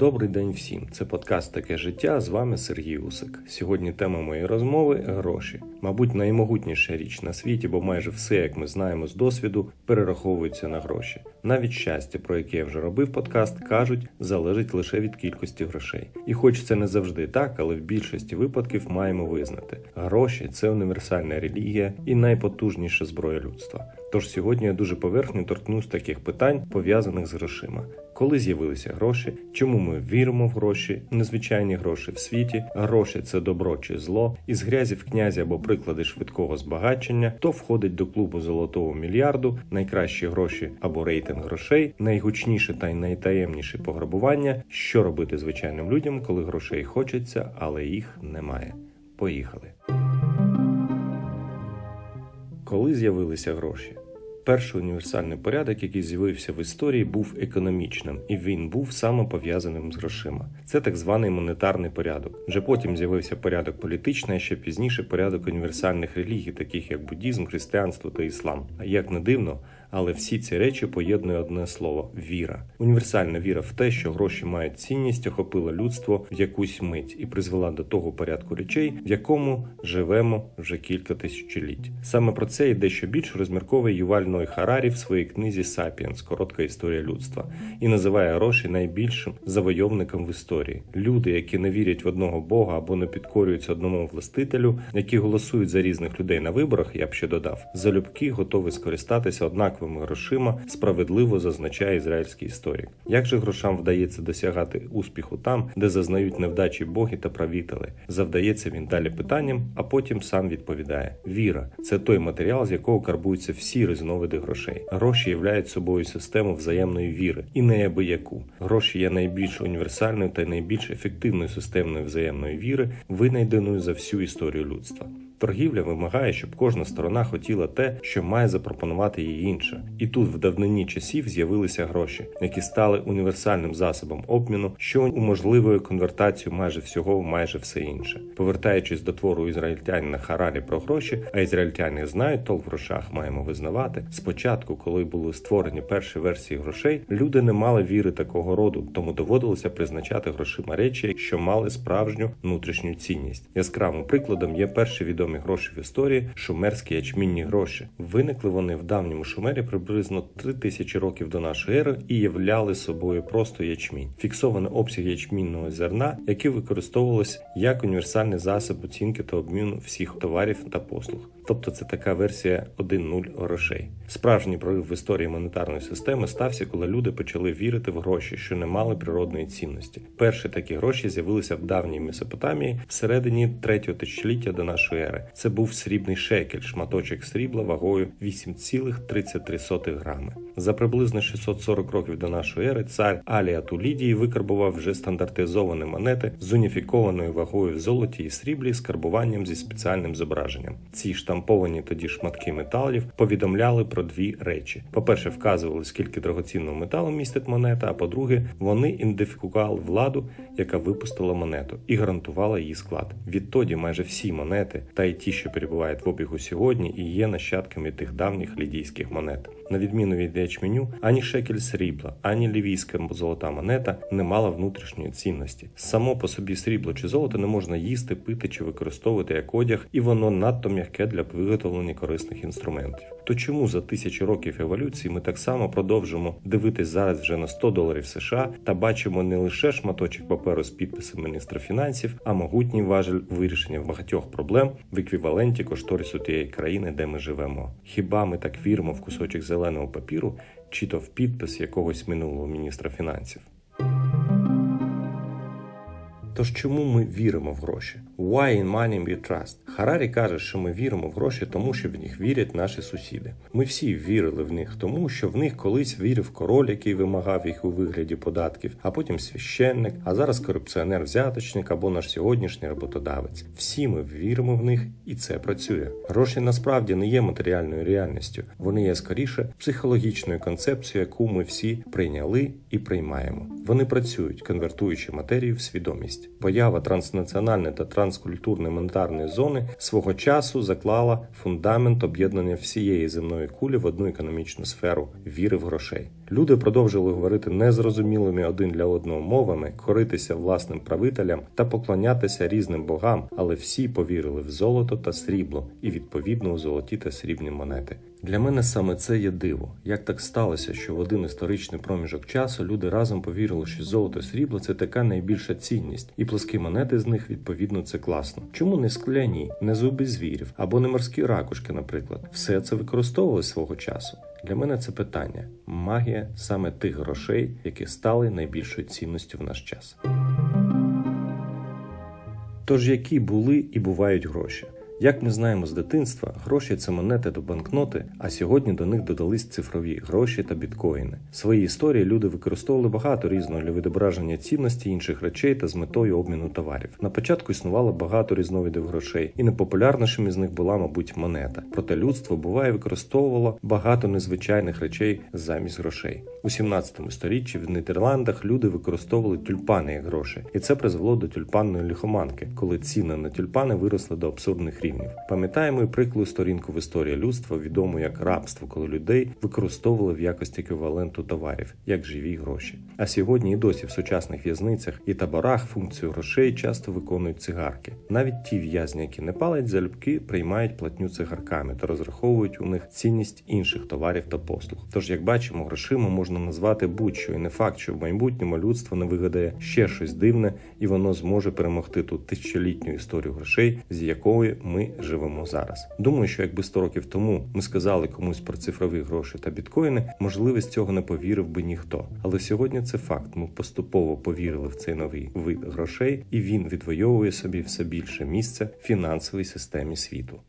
Добрий день всім! Це подкаст Таке життя. З вами Сергій Усик. Сьогодні тема моєї розмови гроші. Мабуть, наймогутніша річ на світі, бо майже все, як ми знаємо з досвіду, перераховується на гроші. Навіть щастя, про яке я вже робив подкаст, кажуть, залежить лише від кількості грошей. І хоч це не завжди так, але в більшості випадків маємо визнати, гроші це універсальна релігія і найпотужніша зброя людства. Тож сьогодні я дуже поверхньо торкнусь таких питань, пов'язаних з грошима. Коли з'явилися гроші, чому ми віримо в гроші, незвичайні гроші в світі, гроші це добро чи зло, із грязі в князі або приклади швидкого збагачення, то входить до клубу золотого мільярду, найкращі гроші або рейтинг грошей, найгучніше та й найтаємніше пограбування, що робити звичайним людям, коли грошей хочеться, але їх немає. Поїхали. Коли з'явилися гроші? Перший універсальний порядок, який з'явився в історії, був економічним, і він був саме пов'язаним з грошима. Це так званий монетарний порядок. Вже потім з'явився порядок політичний, а ще пізніше порядок універсальних релігій, таких як буддізм, християнство та іслам. А як не дивно, але всі ці речі поєднує одне слово віра. Універсальна віра в те, що гроші мають цінність, охопила людство в якусь мить і призвела до того порядку речей, в якому живемо вже кілька тисячоліть. Саме про це і дещо більше розмірковує Ювал Ной Харарі в своїй книзі Sapiens коротка історія людства і називає гроші найбільшим завойовником в історії. Люди, які не вірять в одного Бога або не підкорюються одному властителю, які голосують за різних людей на виборах, я б ще додав, залюбки готові скористатися однак однаковими грошима, справедливо зазначає ізраїльський історик. Як же грошам вдається досягати успіху там, де зазнають невдачі боги та правітели? Завдається він далі питанням, а потім сам відповідає: віра це той матеріал, з якого карбуються всі різновиди грошей. Гроші являють собою систему взаємної віри і неабияку. Гроші є найбільш універсальною та найбільш ефективною системою взаємної віри, винайденою за всю історію людства. Торгівля вимагає, щоб кожна сторона хотіла те, що має запропонувати їй інше. І тут в давнині часів з'явилися гроші, які стали універсальним засобом обміну, що уможливує конвертацію майже всього майже все інше. Повертаючись до твору ізраїльтянина Харарі про гроші, а ізраїльтяни знають толк в грошах, маємо визнавати. Спочатку, коли були створені перші версії грошей, люди не мали віри такого роду, тому доводилося призначати грошима речі, що мали справжню внутрішню цінність. Яскравим прикладом є перші відомі відомі гроші в історії шумерські ячмінні гроші. Виникли вони в давньому шумері приблизно 3000 років до нашої ери і являли собою просто ячмінь, фіксований обсяг ячмінного зерна, який використовувалось як універсальний засіб оцінки та обміну всіх товарів та послуг. Тобто це така версія 1.0 грошей. Справжній прорив в історії монетарної системи стався, коли люди почали вірити в гроші, що не мали природної цінності. Перші такі гроші з'явилися в давній Месопотамії всередині третього тисячоліття до нашої ери. Це був срібний шекель, шматочок срібла вагою 8,33 грами. За приблизно 640 років до нашої ери цар Алія Тулідії викарбував вже стандартизовані монети з уніфікованою вагою в золоті і сріблі з карбуванням зі спеціальним зображенням. Ці штамповані тоді шматки металів повідомляли про дві речі: по-перше, вказували, скільки драгоцінного металу містить монета. А по-друге, вони ідентифікували владу, яка випустила монету, і гарантувала її склад. Відтоді майже всі монети, та й ті, що перебувають в обігу сьогодні, і є нащадками тих давніх лідійських монет. На відміну від ячменю, ані шекель срібла, ані лівійська золота монета не мала внутрішньої цінності. Само по собі срібло чи золото не можна їсти, пити чи використовувати як одяг, і воно надто м'яке для виготовлення корисних інструментів. То чому за тисячі років еволюції ми так само продовжимо дивитись зараз вже на 100 доларів США та бачимо не лише шматочок паперу з підписом міністра фінансів, а могутній важель вирішення багатьох проблем в еквіваленті кошторису тієї країни, де ми живемо? Хіба ми так віримо в кусочок зеленого папіру, чи то в підпис якогось минулого міністра фінансів? Тож чому ми віримо в гроші? Why in money we trust? Харарі каже, що ми віримо в гроші, тому що в них вірять наші сусіди. Ми всі вірили в них, тому що в них колись вірив король, який вимагав їх у вигляді податків, а потім священник, а зараз корупціонер-взяточник або наш сьогоднішній роботодавець. Всі ми віримо в них, і це працює. Гроші насправді не є матеріальною реальністю, вони є скоріше психологічною концепцією, яку ми всі прийняли і приймаємо. Вони працюють, конвертуючи матерію в свідомість. Поява транснаціональної та транскультурної монетарної зони свого часу заклала фундамент об'єднання всієї земної кулі в одну економічну сферу віри в грошей. Люди продовжили говорити незрозумілими один для одного мовами, коритися власним правителям та поклонятися різним богам, але всі повірили в золото та срібло і відповідно у золоті та срібні монети. Для мене саме це є диво. Як так сталося, що в один історичний проміжок часу люди разом повірили, що золото срібло це така найбільша цінність, і плоскі монети з них відповідно це класно. Чому не скляні, не зуби звірів або не морські ракушки, наприклад, все це використовували свого часу. Для мене це питання магія саме тих грошей, які стали найбільшою цінністю в наш час. Тож які були і бувають гроші? Як ми знаємо з дитинства, гроші це монети до банкноти, а сьогодні до них додались цифрові гроші та біткоїни. В своїй історії люди використовували багато різного для відображення цінності інших речей та з метою обміну товарів. На початку існувало багато різновидів грошей, і найпопулярнішим із них була, мабуть, монета. Проте людство буває використовувало багато незвичайних речей замість грошей. У 17 сторіччі в Нідерландах люди використовували тюльпани як гроші, і це призвело до тюльпанної лихоманки, коли ціни на тюльпани виросли до абсурдних рівнів рівнів. Пам'ятаємо і приклу сторінку в історії людства, відому як рабство, коли людей використовували в якості еквіваленту товарів, як живі гроші. А сьогодні і досі в сучасних в'язницях і таборах функцію грошей часто виконують цигарки. Навіть ті в'язні, які не палять залюбки, приймають платню цигарками та розраховують у них цінність інших товарів та послуг. Тож, як бачимо, грошима можна назвати будь-що, і не факт, що в майбутньому людство не вигадає ще щось дивне, і воно зможе перемогти ту тисячолітню історію грошей, з якої ми ми живемо зараз. Думаю, що якби 100 років тому ми сказали комусь про цифрові гроші та біткоїни, можливо, з цього не повірив би ніхто. Але сьогодні це факт. Ми поступово повірили в цей новий вид грошей, і він відвоює собі все більше місця в фінансовій системі світу.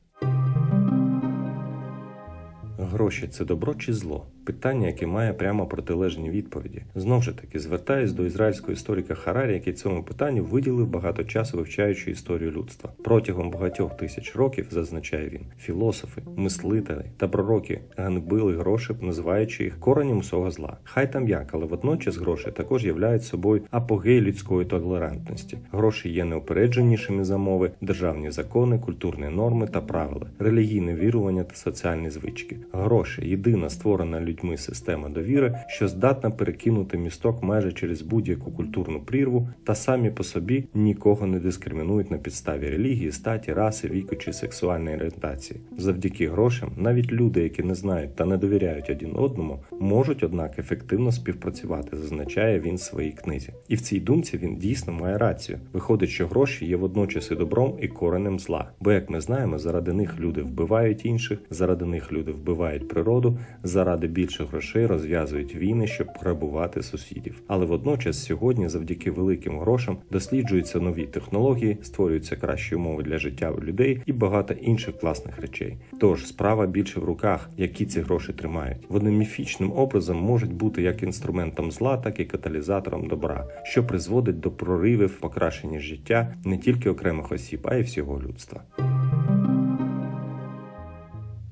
Гроші це добро чи зло? Питання, яке має прямо протилежні відповіді. Знову ж таки, звертаюсь до ізраїльського історика Харарі, який цьому питанню виділив багато часу вивчаючи історію людства. Протягом багатьох тисяч років, зазначає він, філософи, мислителі та пророки ганьбили гроші, називаючи їх коренем усього зла. Хай там як, але водночас гроші також являють собою апогей людської толерантності. Гроші є неупередженішими за мови, державні закони, культурні норми та правила, релігійне вірування та соціальні звички. Гроші єдина створена людьми система довіри, що здатна перекинути місток майже через будь-яку культурну прірву, та самі по собі нікого не дискримінують на підставі релігії, статі, раси, віку чи сексуальної орієнтації. Завдяки грошам, навіть люди, які не знають та не довіряють один одному, можуть однак ефективно співпрацювати, зазначає він в своїй книзі. І в цій думці він дійсно має рацію. Виходить, що гроші є водночас і добром і коренем зла. Бо, як ми знаємо, заради них люди вбивають інших, заради них люди вбивають природу, заради більше грошей розв'язують війни, щоб грабувати сусідів. Але водночас сьогодні, завдяки великим грошам, досліджуються нові технології, створюються кращі умови для життя у людей і багато інших класних речей. Тож справа більше в руках, які ці гроші тримають. Вони міфічним образом можуть бути як інструментом зла, так і каталізатором добра, що призводить до проривів покращення життя не тільки окремих осіб, а й всього людства.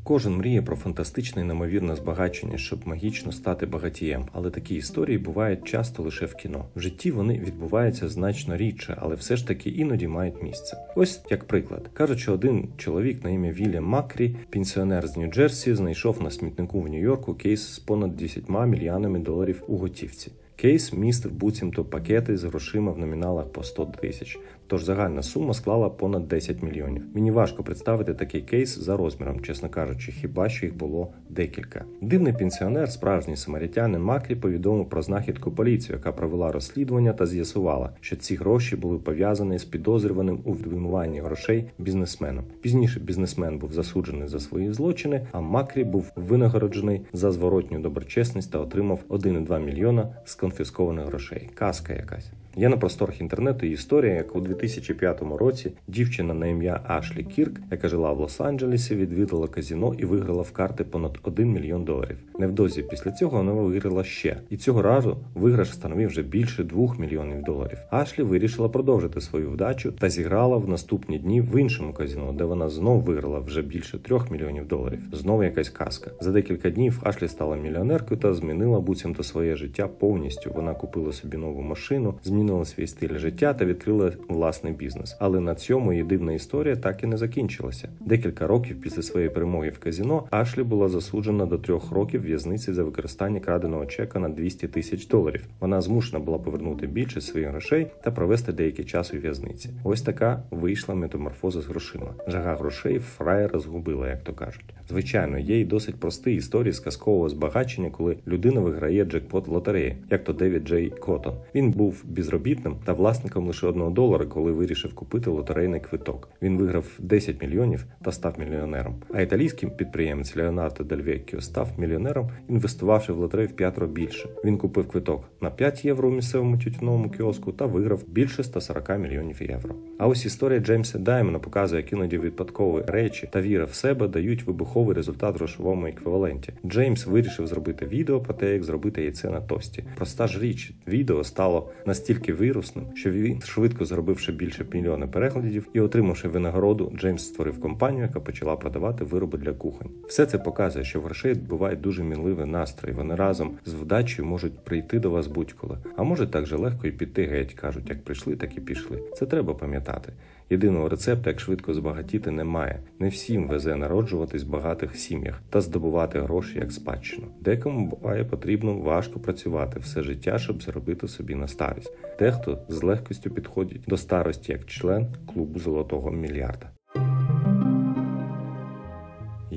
Кожен мріє про фантастичне і неймовірне збагачення, щоб магічно стати багатієм, але такі історії бувають часто лише в кіно. В житті вони відбуваються значно рідше, але все ж таки іноді мають місце. Ось як приклад кажуть, що один чоловік на ім'я Вільям Макрі, пенсіонер з Нью-Джерсі, знайшов на смітнику в Нью-Йорку кейс з понад 10 мільйонами доларів у готівці. Кейс містив буцімто пакети з грошима в номіналах по 100 тисяч, тож загальна сума склала понад 10 мільйонів. Мені важко представити такий кейс за розміром, чесно кажучи, хіба що їх було декілька. Дивний пенсіонер, справжній самарітянин Макрі, повідомив про знахідку поліцію, яка провела розслідування та з'ясувала, що ці гроші були пов'язані з підозрюваним у відмиванні грошей бізнесменом. Пізніше бізнесмен був засуджений за свої злочини, а Макрі був винагороджений за зворотню доброчесність та отримав 1,2 мільйона з конфіскованих грошей. Казка якась. Є на просторах інтернету історія, як у 2005 році дівчина на ім'я Ашлі Кірк, яка жила в Лос-Анджелесі, відвідала казіно і виграла в карти понад 1 мільйон доларів. Невдовзі після цього вона виграла ще, і цього разу виграш становив вже більше 2 мільйонів доларів. Ашлі вирішила продовжити свою вдачу та зіграла в наступні дні в іншому казіно, де вона знов виграла вже більше 3 мільйонів доларів. Знову якась казка. За декілька днів Ашлі стала мільйонеркою та змінила буцімто своє життя повністю. Вона купила собі нову машину змінила свій стиль життя та відкрила власний бізнес. Але на цьому її дивна історія так і не закінчилася. Декілька років після своєї перемоги в казіно Ашлі була засуджена до трьох років в'язниці за використання краденого чека на 200 тисяч доларів. Вона змушена була повернути більше своїх грошей та провести деякий час у в'язниці. Ось така вийшла метаморфоза з грошима. Жага грошей фраєра згубила, як то кажуть. Звичайно, є й досить прості історії з казкового збагачення, коли людина виграє джекпот лотереї, як то Девід Джей Коттон. Він був безробітним та власником лише одного долара, коли вирішив купити лотерейний квиток. Він виграв 10 мільйонів та став мільйонером. А італійський підприємець Леонардо Дель Веккіо став мільйонером, інвестувавши в лотерею в п'ятеро більше. Він купив квиток на 5 євро у місцевому тютюновому кіоску та виграв більше 140 мільйонів євро. А ось історія Джеймса Даймона показує, як іноді випадкові речі та віра в себе дають вибуховий результат в грошовому еквіваленті. Джеймс вирішив зробити відео про те, як зробити яйце на тості. Проста ж річ, відео стало настільки вірусним, що він швидко заробивши більше мільйона переглядів і отримавши винагороду, Джеймс створив компанію, яка почала продавати вироби для кухонь. Все це показує, що в грошей буває дуже мінливий настрій. Вони разом з вдачею можуть прийти до вас будь-коли, а може так же легко і піти геть. кажуть, як прийшли, так і пішли. Це треба пам'ятати. Єдиного рецепту, як швидко збагатіти, немає. Не всім везе народжуватись в багатих сім'ях та здобувати гроші як спадщину. Декому буває потрібно важко працювати все життя, щоб заробити собі на старість. Дехто з легкістю підходить до старості як член клубу золотого мільярда.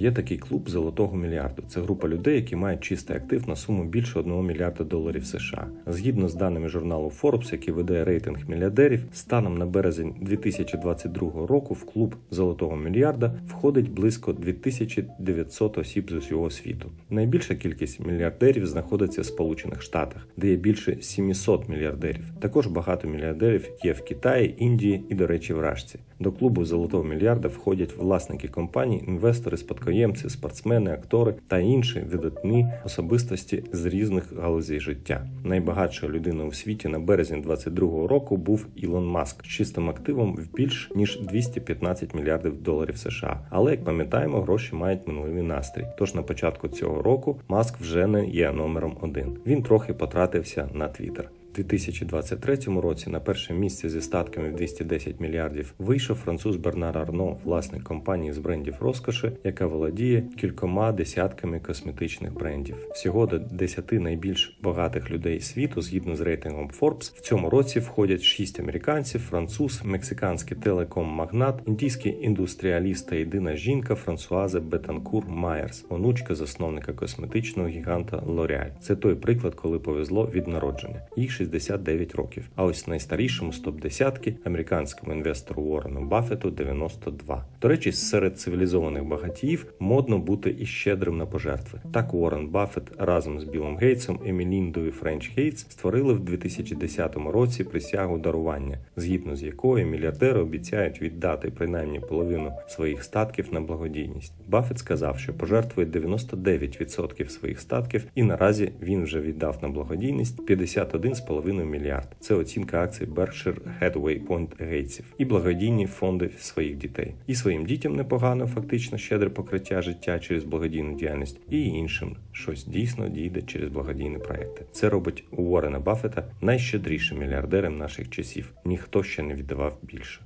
Є такий клуб золотого мільярду. Це група людей, які мають чистий актив на суму більше 1 мільярда доларів США. Згідно з даними журналу Forbes, який веде рейтинг мільярдерів, станом на березень 2022 року в клуб золотого мільярда входить близько 2900 осіб з усього світу. Найбільша кількість мільярдерів знаходиться в Сполучених Штатах, де є більше 700 мільярдерів. Також багато мільярдерів є в Китаї, Індії і, до речі, в Рашці. До клубу золотого мільярда входять власники компаній, інвестори, спадкоємці, спортсмени, актори та інші видатні особистості з різних галузей життя. Найбагатшою людиною у світі на березень 22-го року був Ілон Маск з чистим активом в більш ніж 215 мільярдів доларів США. Але як пам'ятаємо, гроші мають минулий настрій. Тож на початку цього року Маск вже не є номером один. Він трохи потратився на Твіттер. 2023 році на перше місце зі статками в 210 мільярдів вийшов француз Бернар Арно, власник компанії з брендів розкоші, яка володіє кількома десятками косметичних брендів. Всього до 10 найбільш багатих людей світу, згідно з рейтингом Forbes, в цьому році входять 6 американців, француз, мексиканський телеком-магнат, індійський індустріаліст та єдина жінка Франсуаза Бетанкур Майерс, онучка засновника косметичного гіганта L'Oreal. Це той приклад, коли повезло від народження. Їх 69 років. А ось найстарішому з десятки американському інвестору Уоррену Баффету 92. До речі, серед цивілізованих багатіїв модно бути і щедрим на пожертви. Так Уоррен Баффет разом з Білом Гейтсом і Меліндою Френч Гейтс створили в 2010 році присягу дарування, згідно з якою мільярдери обіцяють віддати принаймні половину своїх статків на благодійність. Баффет сказав, що пожертвує 99% своїх статків, і наразі він вже віддав на благодійність 51,5 мільярд. Це оцінка акцій Berkshire Hathaway Point Гейтсів і благодійні фонди своїх дітей. І своїм дітям непогано, фактично щедре покриття життя через благодійну діяльність, і іншим щось дійсно дійде через благодійні проекти. Це робить Уоррена Баффета найщедрішим мільярдером наших часів. Ніхто ще не віддавав більше.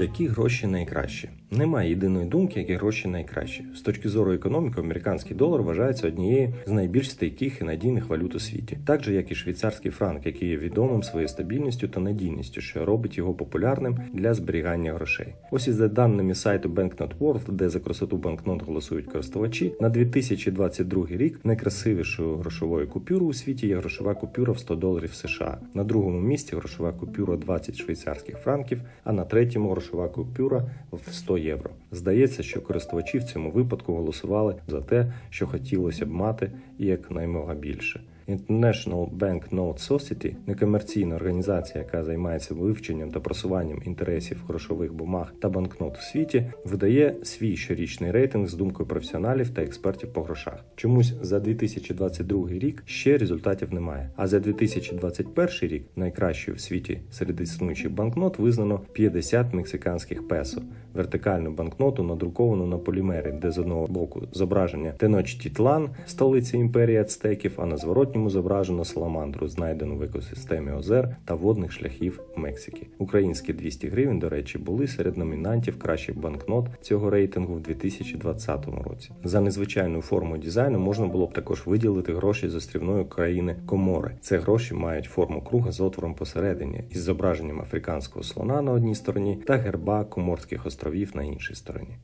Які гроші найкращі? Немає єдиної думки, які гроші найкращі. З точки зору економіки, американський долар вважається однією з найбільш стійких і надійних валют у світі, так же як і швейцарський франк, який є відомим своєю стабільністю та надійністю, що робить його популярним для зберігання грошей. Ось із за даними сайту Banknote World, де за красоту банкнот голосують користувачі, на 2022 рік найкрасивішою грошовою купюрою у світі є грошова купюра в 100 доларів США. На другому місці грошова купюра 20 швейцарських франків, а на третьому грошова купюра в 100 євро. Здається, що користувачі в цьому випадку голосували за те, що хотілося б мати і якнаймога більше. International Bank Note Society – некомерційна організація, яка займається вивченням та просуванням інтересів грошових бумаг та банкнот у світі, видає свій щорічний рейтинг з думкою професіоналів та експертів по грошах. Чомусь за 2022 рік ще результатів немає. А за 2021 рік найкращою в світі серед існуючих банкнот визнано 50 мексиканських песо, вертикальну банкноту, надруковану на полімері, де з одного боку зображення Теночтітлан, столиці імперії ацтеків, а на зворотньому зображено саламандру, знайдену в екосистемі озер та водних шляхів Мексики. Українські 200 гривень, до речі, були серед номінантів кращих банкнот цього рейтингу в 2020 році. За незвичайною формою дизайну можна було б також виділити гроші з острівної країни Комори. Це гроші мають форму круга з отвором посередині із зображенням африканського слона на одній стороні та герба Коморських островів на іншій стороні.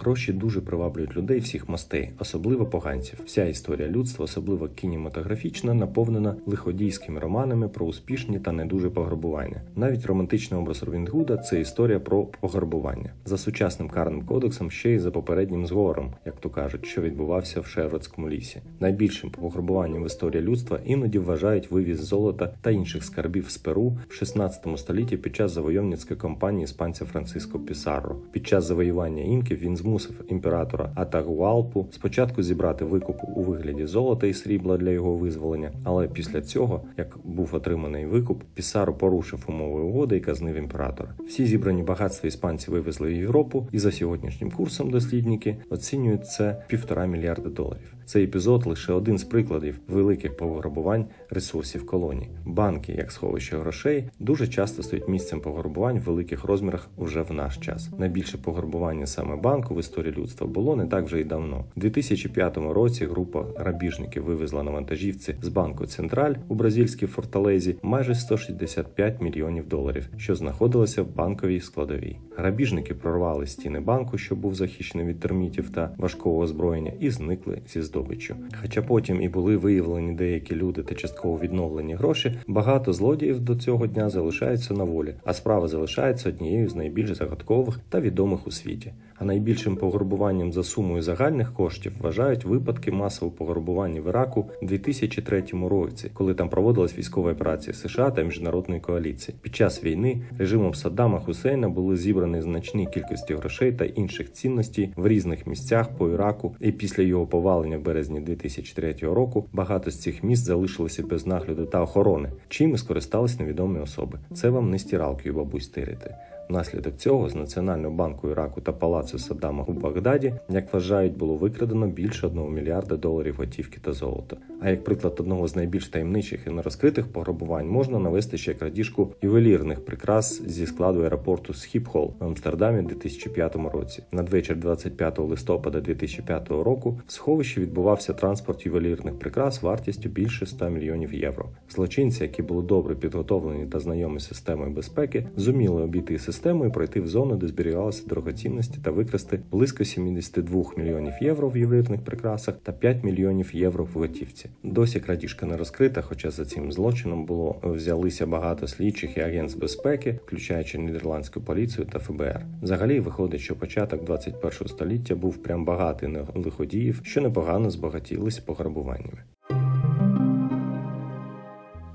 Гроші дуже приваблюють людей всіх мастей, особливо поганців. Вся історія людства, особливо кінематографічна, наповнена лиходійськими романами про успішні та не дуже пограбування. Навіть романтичний образ Робінгуда – це історія про пограбування за сучасним карним кодексом, ще й за попереднім згором, як то кажуть, що відбувався в Шервудському лісі. Найбільшим пограбуванням в історії людства іноді вважають вивіз золота та інших скарбів з Перу в 16 столітті під час завойовницької кампанії іспанця Франциско Пісарро. Під час завоювання інків він змусив імператора Атагуалпу спочатку зібрати викуп у вигляді золота і срібла для його визволення, але після цього, як був отриманий викуп, Пісаро порушив умови угоди і казнив імператора. Всі зібрані багатства іспанці вивезли в Європу, і за сьогоднішнім курсом дослідники оцінюють це півтора мільярда доларів. Цей епізод лише один з прикладів великих пограбувань ресурсів колоній. Банки, як сховище грошей, дуже часто стають місцем пограбувань в великих розмірах уже в наш час. Найбільше пограбування саме банку в історії людства було не так вже й давно. У 2005 році група грабіжників вивезла на вантажівці з банку Централь у бразильській форталезі майже 165 мільйонів доларів, що знаходилося в банковій складовій. Грабіжники прорвали стіни банку, що був захищений від термітів та важкого озброєння, і зникли зі здобиччю. Хоча потім і були виявлені деякі люди та частково відновлені гроші, багато злодіїв до цього дня залишаються на волі, а справа залишається однією з найбільш загадкових та відомих у світі. А найбільшим пограбуванням за сумою загальних коштів вважають випадки масового пограбування в Іраку у 2003 році, коли там проводилась військова операція США та міжнародної коаліції. Під час війни режимом Саддама Хусейна були зібрані значні кількості грошей та інших цінностей в різних місцях по Іраку, і після його повалення в березні 2003 року багато з цих міст залишилися без нагляду та охорони, чим і скористались невідомі особи. Це вам не стиралкою бабусь стирити. Внаслідок цього з Національного банку Іраку та палацу Саддама у Багдаді, як вважають, було викрадено більше 1 мільярда доларів готівки та золота. А як приклад одного з найбільш таємничих і нерозкритих пограбувань можна навести ще крадіжку ювелірних прикрас зі складу аеропорту Схіпхол в Амстердамі у 2005 році. Надвечір 25 листопада 2005 року в сховищі відбувався транспорт ювелірних прикрас вартістю більше 100 мільйонів євро. Злочинці, які були добре підготовлені та знайомі з системою безпеки, зуміли обійти систему систему і пройти в зону, де зберігалися дорогоцінності та викрасти близько 72 мільйонів євро в ювелірних прикрасах та 5 мільйонів євро в готівці. Досі крадіжка не розкрита, хоча за цим злочином було взялися багато слідчих і з безпеки, включаючи нідерландську поліцію та ФБР. Взагалі виходить, що початок 21 століття був прям багатий на лиходіїв, що непогано збагатілись пограбуваннями.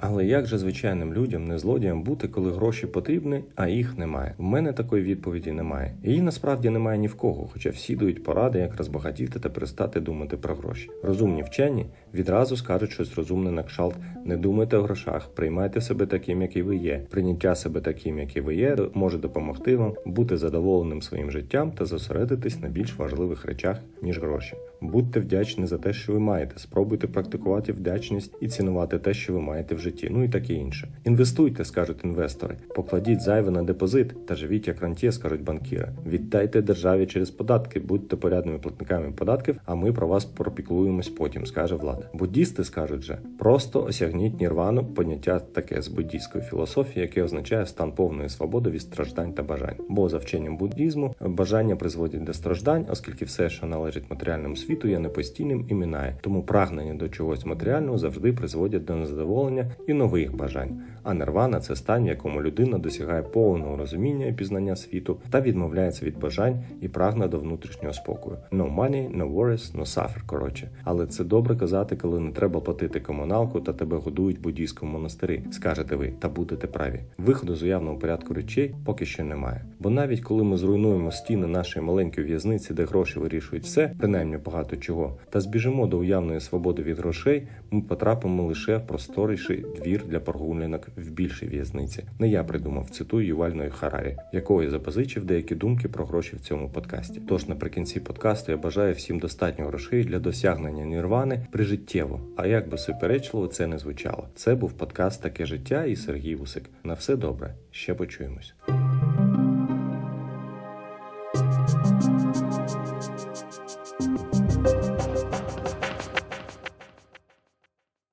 Але як же звичайним людям, не злодіям бути, коли гроші потрібні, а їх немає? В мене такої відповіді немає. Її насправді немає ні в кого, хоча всі дають поради, як розбагатіти та перестати думати про гроші. Розумні вчені відразу скажуть щось розумне на кшалт. Не думайте о грошах, приймайте себе таким, який ви є. Прийняття себе таким, який ви є, може допомогти вам бути задоволеним своїм життям та зосередитись на більш важливих речах ніж гроші. Будьте вдячні за те, що ви маєте. Спробуйте практикувати вдячність і цінувати те, що ви маєте в житті. Ну і таке інше. Інвестуйте, скажуть інвестори. Покладіть зайве на депозит та живіть як рантє, скажуть банкіри. Віддайте державі через податки, будьте порядними платниками податків, а ми про вас пропіклуємось потім, скаже влада. Буддісти скажуть же, просто осягніть нірвану, поняття таке з буддійської філософії, яке означає стан повної свободи від страждань та бажань. Бо за вченням буддізму бажання призводять до страждань, оскільки все, що належить матеріальному світу, є непостійним і минає. Тому прагнення до чогось матеріального завжди призводять до незадоволення і нових бажань. А нирвана – це стан, в якому людина досягає повного розуміння і пізнання світу та відмовляється від бажань і прагне до внутрішнього спокою. No money, no worries, no suffer, коротше. Але це добре казати, коли не треба платити комуналку та тебе годують в буддійському монастирі. Скажете ви та будете праві. Виходу з уявного порядку речей поки що немає. Бо навіть коли ми зруйнуємо стіни нашої маленької в'язниці, де гроші вирішують все, принаймні багато чого, та збіжимо до уявної свободи від грошей, ми потрапимо лише в просторіший двір для прогулянок в більшій в'язниці. Не я придумав, цитую Ювальної Харарі, якої запозичив деякі думки про гроші в цьому подкасті. Тож наприкінці подкасту я бажаю всім достатньо грошей для досягнення нірвани прижиттєво. А як би суперечливо це не звучало. Це був подкаст Таке життя і Сергій Усик. На все добре. Ще почуємось.